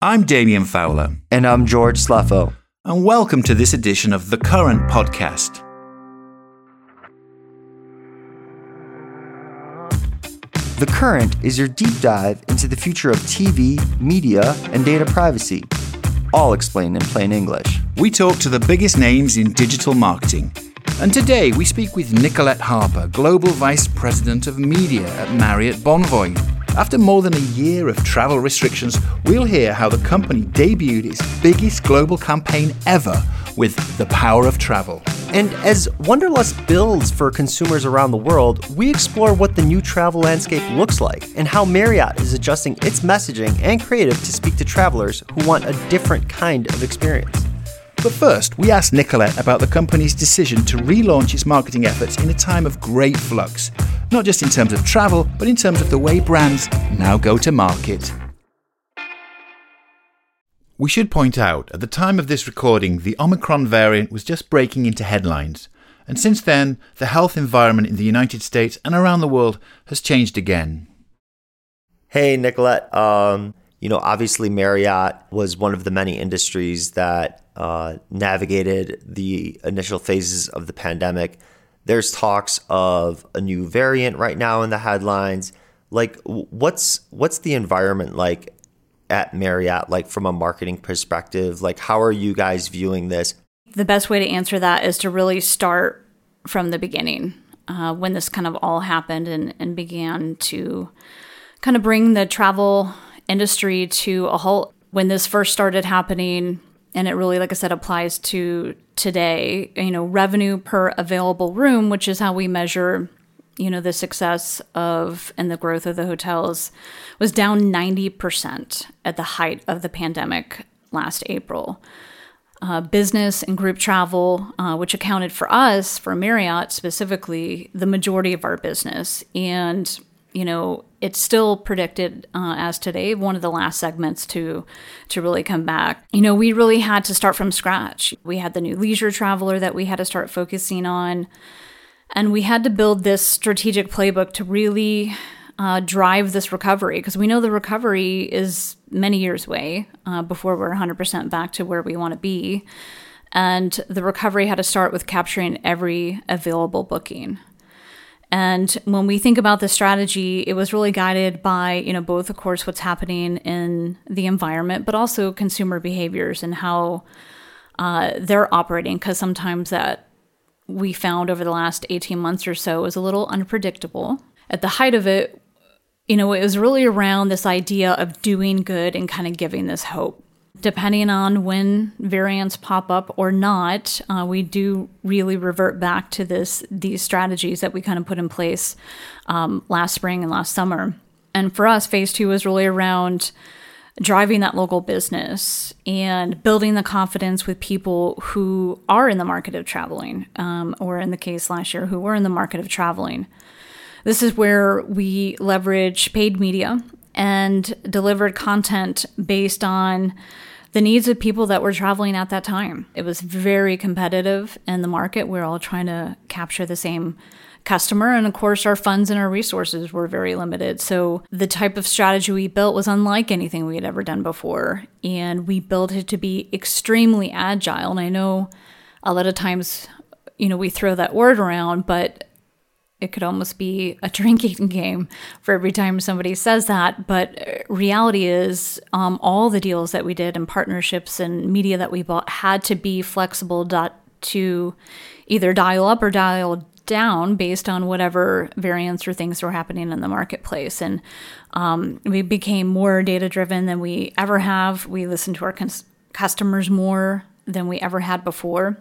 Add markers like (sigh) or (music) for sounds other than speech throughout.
I'm Damian Fowler. And I'm George Slefo. And welcome to this edition of The Current Podcast. The Current is your deep dive into the future of TV, media, and data privacy, all explained in plain English. We talk to the biggest names in digital marketing. And today we speak with Nicolette Harper, Global Vice President of Media at Marriott Bonvoy. After more than a year of travel restrictions, we'll hear how the company debuted its biggest global campaign ever with the power of travel. And as Wanderlust builds for consumers around the world, we explore what the new travel landscape looks like and how Marriott is adjusting its messaging and creative to speak to travelers who want a different kind of experience. But first, we asked Nicolette about the company's decision to relaunch its marketing efforts in a time of great flux, not just in terms of travel, but in terms of the way brands now go to market. We should point out, at the time of this recording, the Omicron variant was just breaking into headlines, and since then, the health environment in the United States and around the world has changed again. Hey, Nicolette. Um, you know, obviously, Marriott was one of the many industries that uh, navigated the initial phases of the pandemic. There's talks of a new variant right now in the headlines. Like, what's what's the environment like at Marriott, like from a marketing perspective? Like, how are you guys viewing this? The best way to answer that is to really start from the beginning, uh, when this kind of all happened and, and began to kind of bring the travel industry to a halt. When this first started happening, and it really, like I said, applies to today, you know, revenue per available room, which is how we measure you know, the success of and the growth of the hotels was down 90% at the height of the pandemic last April. Uh, business and group travel, uh, which accounted for us, for Marriott specifically, the majority of our business. And, you know, it's still predicted uh, as today one of the last segments to to really come back. You know, we really had to start from scratch. We had the new leisure traveler that we had to start focusing on. And we had to build this strategic playbook to really uh, drive this recovery because we know the recovery is many years away uh, before we're 100% back to where we want to be. And the recovery had to start with capturing every available booking. And when we think about the strategy, it was really guided by, you know, both, of course, what's happening in the environment, but also consumer behaviors and how uh, they're operating. Because sometimes that we found over the last 18 months or so is a little unpredictable. At the height of it, you know, it was really around this idea of doing good and kind of giving this hope. Depending on when variants pop up or not, uh, we do really revert back to this these strategies that we kind of put in place um, last spring and last summer. And for us, phase two was really around driving that local business and building the confidence with people who are in the market of traveling, um, or in the case last year, who were in the market of traveling. This is where we leverage paid media and delivered content based on the needs of people that were traveling at that time. It was very competitive in the market. We we're all trying to capture the same customer. And of course, our funds and our resources were very limited. So the type of strategy we built was unlike anything we had ever done before. And we built it to be extremely agile. And I know a lot of times, you know, we throw that word around, but it could almost be a (laughs) drinking game for every time somebody says that. But reality is, um, all the deals that we did and partnerships and media that we bought had to be flexible dot to either dial up or dial down based on whatever variants or things were happening in the marketplace. And um, we became more data driven than we ever have. We listened to our cons- customers more than we ever had before.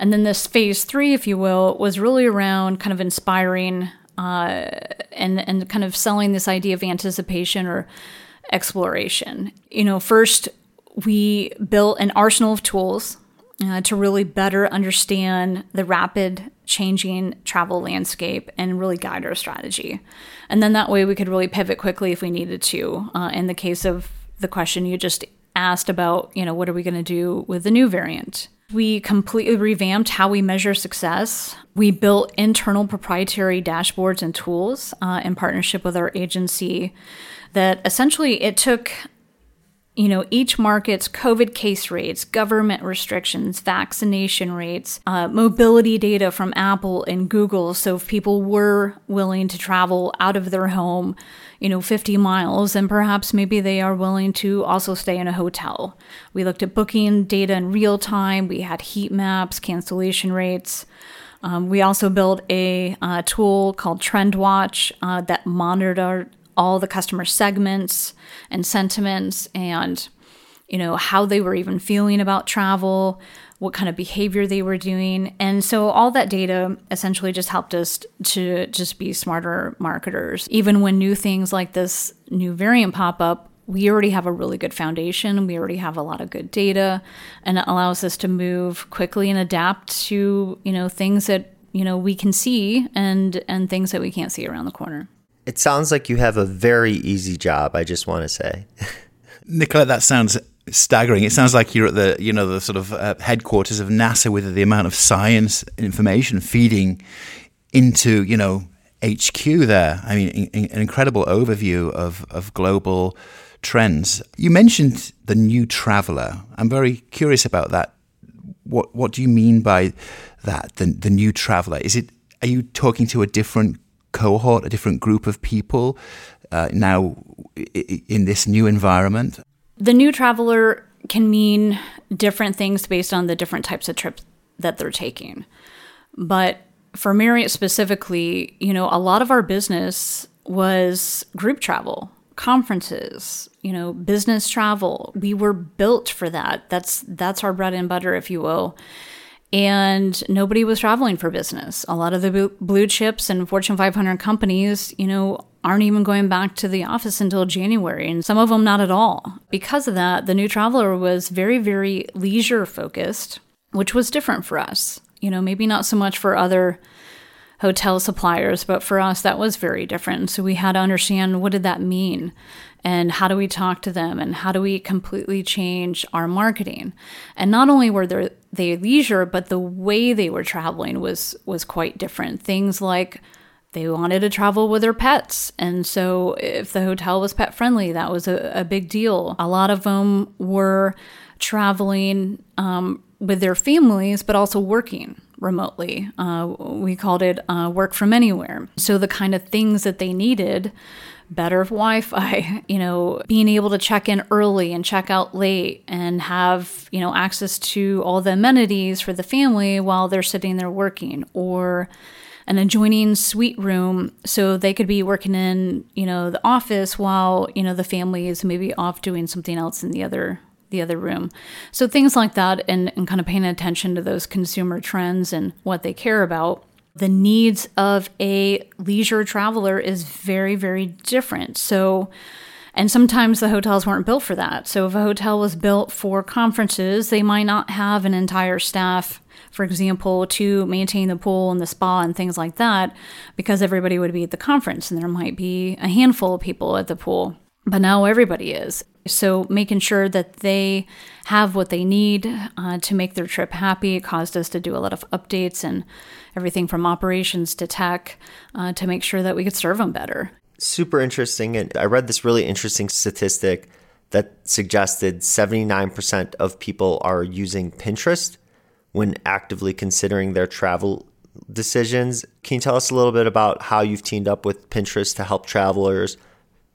And then this phase three, if you will, was really around kind of inspiring uh, and and kind of selling this idea of anticipation or exploration. You know, first we built an arsenal of tools uh, to really better understand the rapid changing travel landscape and really guide our strategy. And then that way we could really pivot quickly if we needed to. Uh, in the case of the question you just asked about, you know, what are we going to do with the new variant? We completely revamped how we measure success. We built internal proprietary dashboards and tools uh, in partnership with our agency that essentially it took you know, each market's COVID case rates, government restrictions, vaccination rates, uh, mobility data from Apple and Google. So if people were willing to travel out of their home, you know, 50 miles, and perhaps maybe they are willing to also stay in a hotel. We looked at booking data in real time. We had heat maps, cancellation rates. Um, we also built a uh, tool called TrendWatch uh, that monitored all the customer segments and sentiments and you know how they were even feeling about travel what kind of behavior they were doing. And so all that data essentially just helped us to just be smarter marketers. Even when new things like this new variant pop up we already have a really good foundation. We already have a lot of good data and it allows us to move quickly and adapt to you know things that you know we can see and and things that we can't see around the corner it sounds like you have a very easy job, I just want to say. Nicolette, that sounds staggering. It sounds like you're at the, you know, the sort of uh, headquarters of NASA with the amount of science information feeding into, you know, HQ there. I mean, in, an incredible overview of, of global trends. You mentioned the new traveler. I'm very curious about that. What what do you mean by that? The the new traveler is it? Are you talking to a different cohort, a different group of people uh, now in this new environment? The new traveler can mean different things based on the different types of trips that they're taking. But for Marriott specifically, you know, a lot of our business was group travel, conferences, you know, business travel. We were built for that. That's that's our bread and butter, if you will and nobody was traveling for business. A lot of the blue chips and Fortune 500 companies, you know, aren't even going back to the office until January, and some of them not at all. Because of that, the new traveler was very, very leisure focused, which was different for us. You know, maybe not so much for other hotel suppliers, but for us, that was very different. So we had to understand what did that mean? And how do we talk to them and how do we completely change our marketing? And not only were there they leisure but the way they were traveling was was quite different. Things like they wanted to travel with their pets. And so if the hotel was pet friendly that was a, a big deal. A lot of them were traveling um, with their families but also working remotely. Uh, we called it uh, work from anywhere. So the kind of things that they needed better Wi-Fi, (laughs) you know, being able to check in early and check out late and have, you know, access to all the amenities for the family while they're sitting there working or an adjoining suite room so they could be working in, you know, the office while, you know, the family is maybe off doing something else in the other the other room. So things like that and, and kind of paying attention to those consumer trends and what they care about the needs of a leisure traveler is very, very different. So, and sometimes the hotels weren't built for that. So, if a hotel was built for conferences, they might not have an entire staff, for example, to maintain the pool and the spa and things like that, because everybody would be at the conference and there might be a handful of people at the pool. But now everybody is. So, making sure that they have what they need uh, to make their trip happy caused us to do a lot of updates and everything from operations to tech uh, to make sure that we could serve them better. Super interesting. And I read this really interesting statistic that suggested 79% of people are using Pinterest when actively considering their travel decisions. Can you tell us a little bit about how you've teamed up with Pinterest to help travelers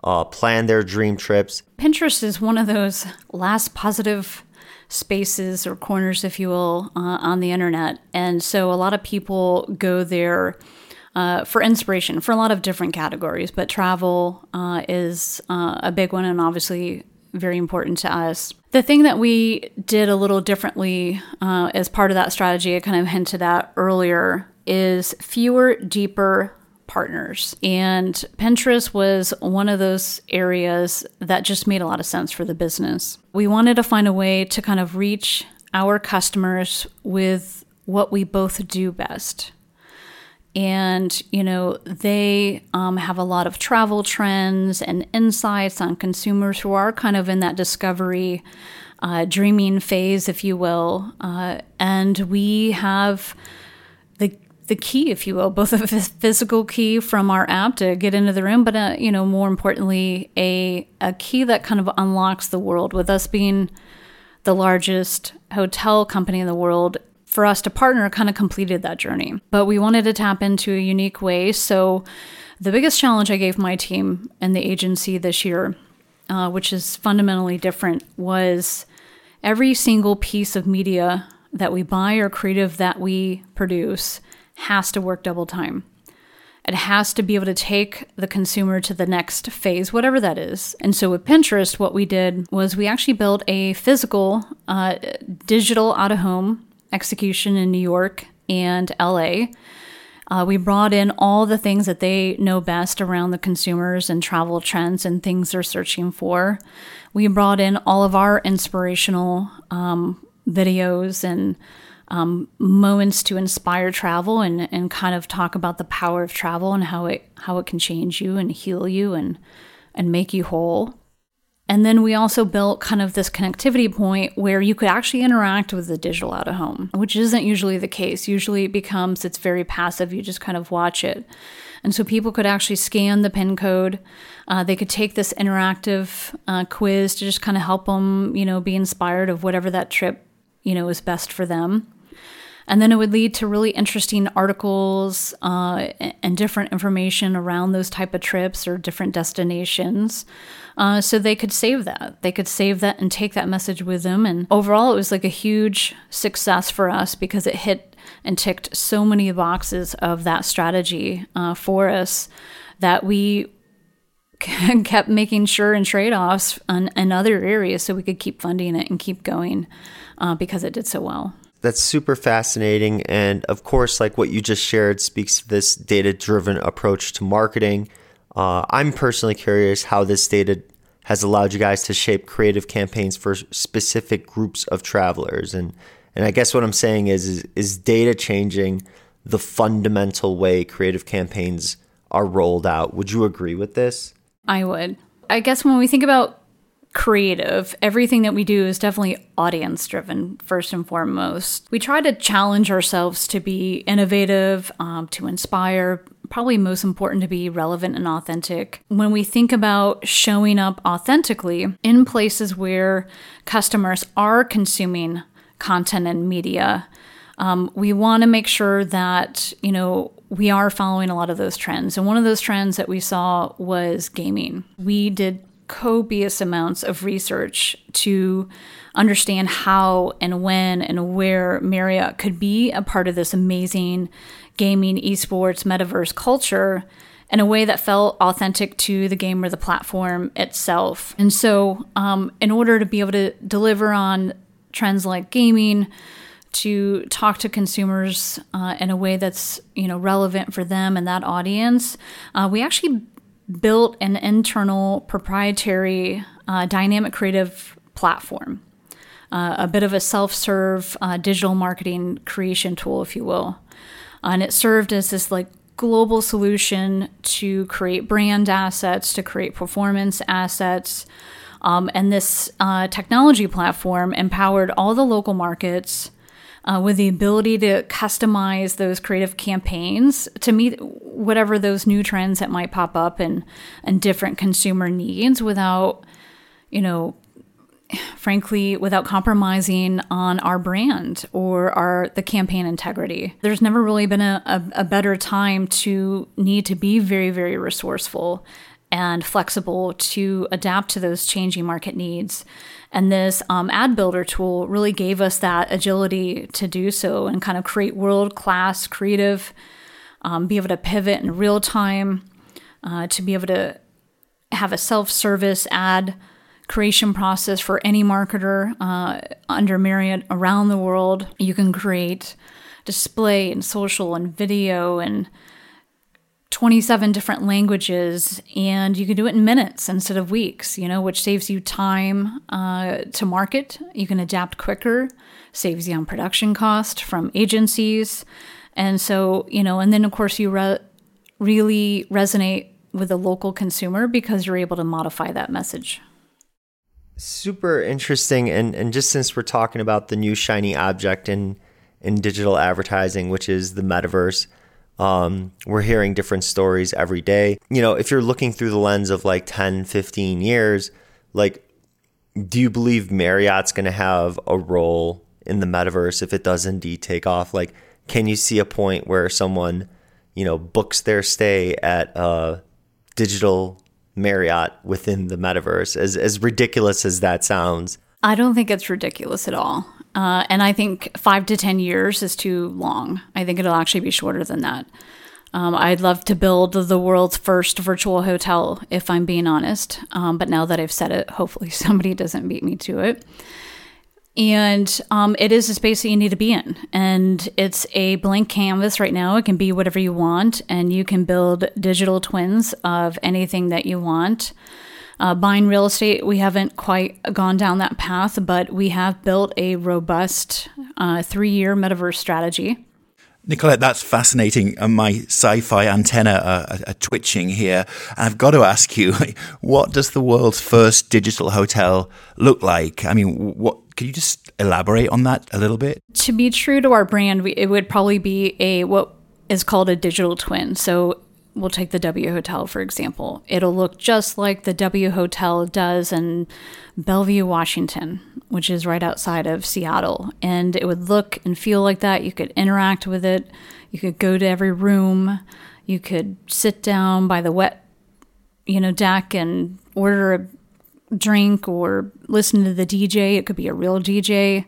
uh, plan their dream trips? Pinterest is one of those last positive spaces or corners, if you will, uh, on the internet. And so a lot of people go there uh, for inspiration for a lot of different categories, but travel uh, is uh, a big one and obviously very important to us. The thing that we did a little differently uh, as part of that strategy, I kind of hinted at earlier, is fewer, deeper, partners. And Pinterest was one of those areas that just made a lot of sense for the business. We wanted to find a way to kind of reach our customers with what we both do best. And, you know, they um, have a lot of travel trends and insights on consumers who are kind of in that discovery, uh, dreaming phase, if you will. Uh, and we have the key, if you will, both a physical key from our app to get into the room, but a, you know, more importantly, a a key that kind of unlocks the world. With us being the largest hotel company in the world, for us to partner kind of completed that journey. But we wanted to tap into a unique way. So the biggest challenge I gave my team and the agency this year, uh, which is fundamentally different, was every single piece of media that we buy or creative that we produce has to work double time. It has to be able to take the consumer to the next phase, whatever that is. And so with Pinterest, what we did was we actually built a physical uh, digital out of home execution in New York and LA. Uh, we brought in all the things that they know best around the consumers and travel trends and things they're searching for. We brought in all of our inspirational um, videos and um, moments to inspire travel and, and kind of talk about the power of travel and how it how it can change you and heal you and and make you whole. And then we also built kind of this connectivity point where you could actually interact with the digital out of home, which isn't usually the case. Usually it becomes it's very passive. You just kind of watch it. And so people could actually scan the pin code. Uh, they could take this interactive uh, quiz to just kind of help them, you know, be inspired of whatever that trip, you know, is best for them. And then it would lead to really interesting articles uh, and different information around those type of trips or different destinations. Uh, so they could save that. They could save that and take that message with them. And overall, it was like a huge success for us because it hit and ticked so many boxes of that strategy uh, for us that we (laughs) kept making sure and trade offs in other areas so we could keep funding it and keep going uh, because it did so well that's super fascinating. And of course, like what you just shared speaks to this data driven approach to marketing. Uh, I'm personally curious how this data has allowed you guys to shape creative campaigns for specific groups of travelers. And, and I guess what I'm saying is, is, is data changing the fundamental way creative campaigns are rolled out. Would you agree with this? I would. I guess when we think about creative. Everything that we do is definitely audience driven, first and foremost. We try to challenge ourselves to be innovative, um, to inspire, probably most important to be relevant and authentic. When we think about showing up authentically in places where customers are consuming content and media, um, we want to make sure that, you know, we are following a lot of those trends. And one of those trends that we saw was gaming. We did copious amounts of research to understand how and when and where Marriott could be a part of this amazing gaming, esports, metaverse culture in a way that felt authentic to the game or the platform itself. And so, um, in order to be able to deliver on trends like gaming, to talk to consumers uh, in a way that's you know relevant for them and that audience, uh, we actually built an internal proprietary uh, dynamic creative platform, uh, a bit of a self serve uh, digital marketing creation tool, if you will. and it served as this like global solution to create brand assets, to create performance assets. Um, and this uh, technology platform empowered all the local markets uh, with the ability to customize those creative campaigns to meet whatever those new trends that might pop up and and different consumer needs without you know frankly without compromising on our brand or our the campaign integrity. There's never really been a, a, a better time to need to be very very resourceful and flexible to adapt to those changing market needs and this um, ad builder tool really gave us that agility to do so and kind of create world class creative, um, be able to pivot in real time, uh, to be able to have a self service ad creation process for any marketer uh, under Marriott around the world. You can create display and social and video and 27 different languages and you can do it in minutes instead of weeks, you know, which saves you time uh, to market. You can adapt quicker, saves you on production cost from agencies. And so, you know, and then of course you re- really resonate with the local consumer because you're able to modify that message. Super interesting. And, and just since we're talking about the new shiny object in in digital advertising, which is the metaverse. Um, we're hearing different stories every day. You know, if you're looking through the lens of like 10, 15 years, like, do you believe Marriott's going to have a role in the metaverse if it does indeed take off? Like, can you see a point where someone, you know, books their stay at a digital Marriott within the metaverse? As, as ridiculous as that sounds. I don't think it's ridiculous at all. Uh, and I think five to 10 years is too long. I think it'll actually be shorter than that. Um, I'd love to build the world's first virtual hotel, if I'm being honest. Um, but now that I've said it, hopefully (laughs) somebody doesn't beat me to it. And um, it is a space that you need to be in. And it's a blank canvas right now. It can be whatever you want, and you can build digital twins of anything that you want. Uh, buying real estate, we haven't quite gone down that path, but we have built a robust uh, three year metaverse strategy. Nicolette, that's fascinating. Uh, my sci fi antenna are, are, twitching here. And I've got to ask you, (laughs) what does the world's first digital hotel look like? I mean, what can you just elaborate on that a little bit? To be true to our brand, we, it would probably be a what is called a digital twin. So we'll take the W Hotel, for example. It'll look just like the W Hotel does in Bellevue, Washington, which is right outside of Seattle. And it would look and feel like that. You could interact with it. You could go to every room. You could sit down by the wet, you know, deck and order a drink or listen to the DJ. It could be a real DJ.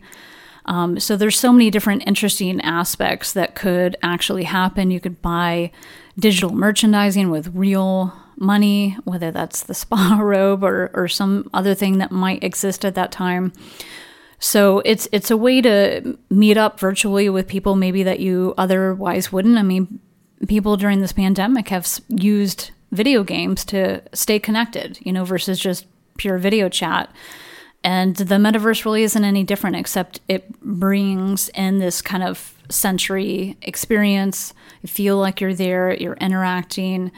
Um, so there's so many different interesting aspects that could actually happen. You could buy digital merchandising with real money, whether that's the (laughs) spa robe or, or some other thing that might exist at that time. So it's it's a way to meet up virtually with people maybe that you otherwise wouldn't. I mean, people during this pandemic have used video games to stay connected, you know, versus just pure video chat. And the metaverse really isn't any different, except it brings in this kind of sensory experience. You feel like you're there, you're interacting.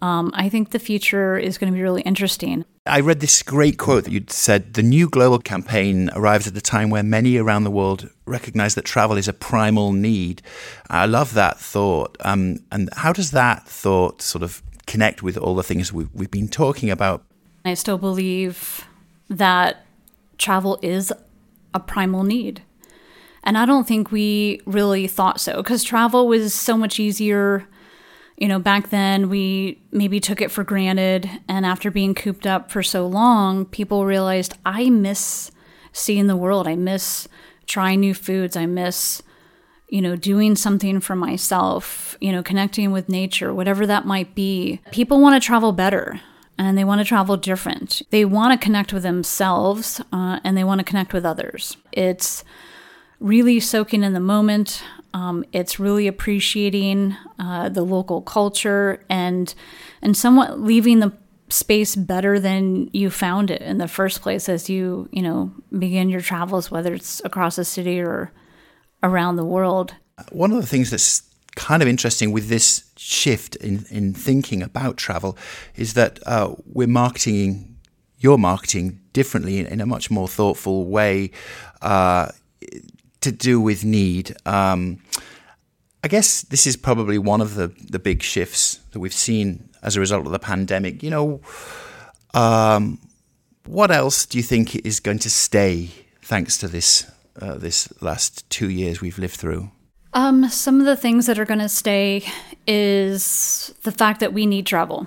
Um, I think the future is going to be really interesting. I read this great quote that you'd said the new global campaign arrives at a time where many around the world recognize that travel is a primal need. I love that thought. Um, and how does that thought sort of connect with all the things we've, we've been talking about? I still believe that travel is a primal need. And I don't think we really thought so because travel was so much easier. You know, back then we maybe took it for granted. And after being cooped up for so long, people realized I miss seeing the world. I miss trying new foods. I miss, you know, doing something for myself, you know, connecting with nature, whatever that might be. People want to travel better and they want to travel different. They want to connect with themselves uh, and they want to connect with others. It's really soaking in the moment. Um, it's really appreciating uh, the local culture and and somewhat leaving the space better than you found it in the first place as you you know begin your travels, whether it's across the city or around the world. One of the things that's kind of interesting with this shift in, in thinking about travel is that uh, we're marketing your marketing differently in, in, a much more thoughtful way uh, to do with need. Um, I guess this is probably one of the, the big shifts that we've seen as a result of the pandemic. You know, um, what else do you think is going to stay thanks to this uh, this last two years we've lived through? Um, some of the things that are going to stay is the fact that we need travel.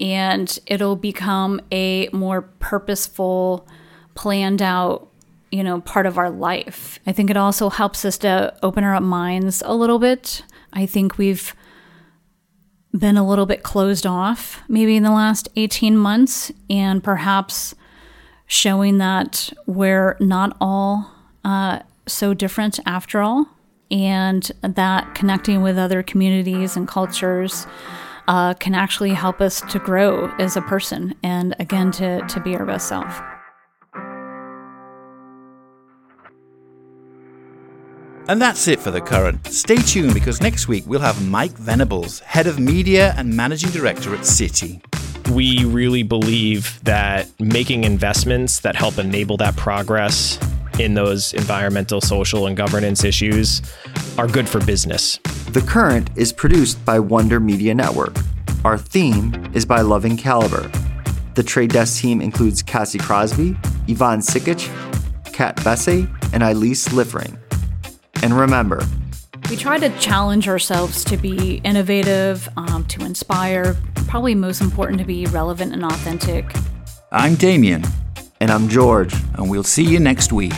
And it'll become a more purposeful, planned out, you know, part of our life. I think it also helps us to open our minds a little bit. I think we've been a little bit closed off maybe in the last 18 months, and perhaps showing that we're not all uh, so different after all and that connecting with other communities and cultures uh, can actually help us to grow as a person and again to, to be our best self. And that's it for the current. Stay tuned because next week we'll have Mike Venables, head of media and managing director at Citi. We really believe that making investments that help enable that progress in those environmental, social, and governance issues are good for business. The Current is produced by Wonder Media Network. Our theme is by Loving Caliber. The Trade Desk team includes Cassie Crosby, Yvonne Sikic, Kat Bessie, and Elise Liffring. And remember, we try to challenge ourselves to be innovative, um, to inspire, probably most important to be relevant and authentic. I'm Damian. And I'm George. And we'll see you next week.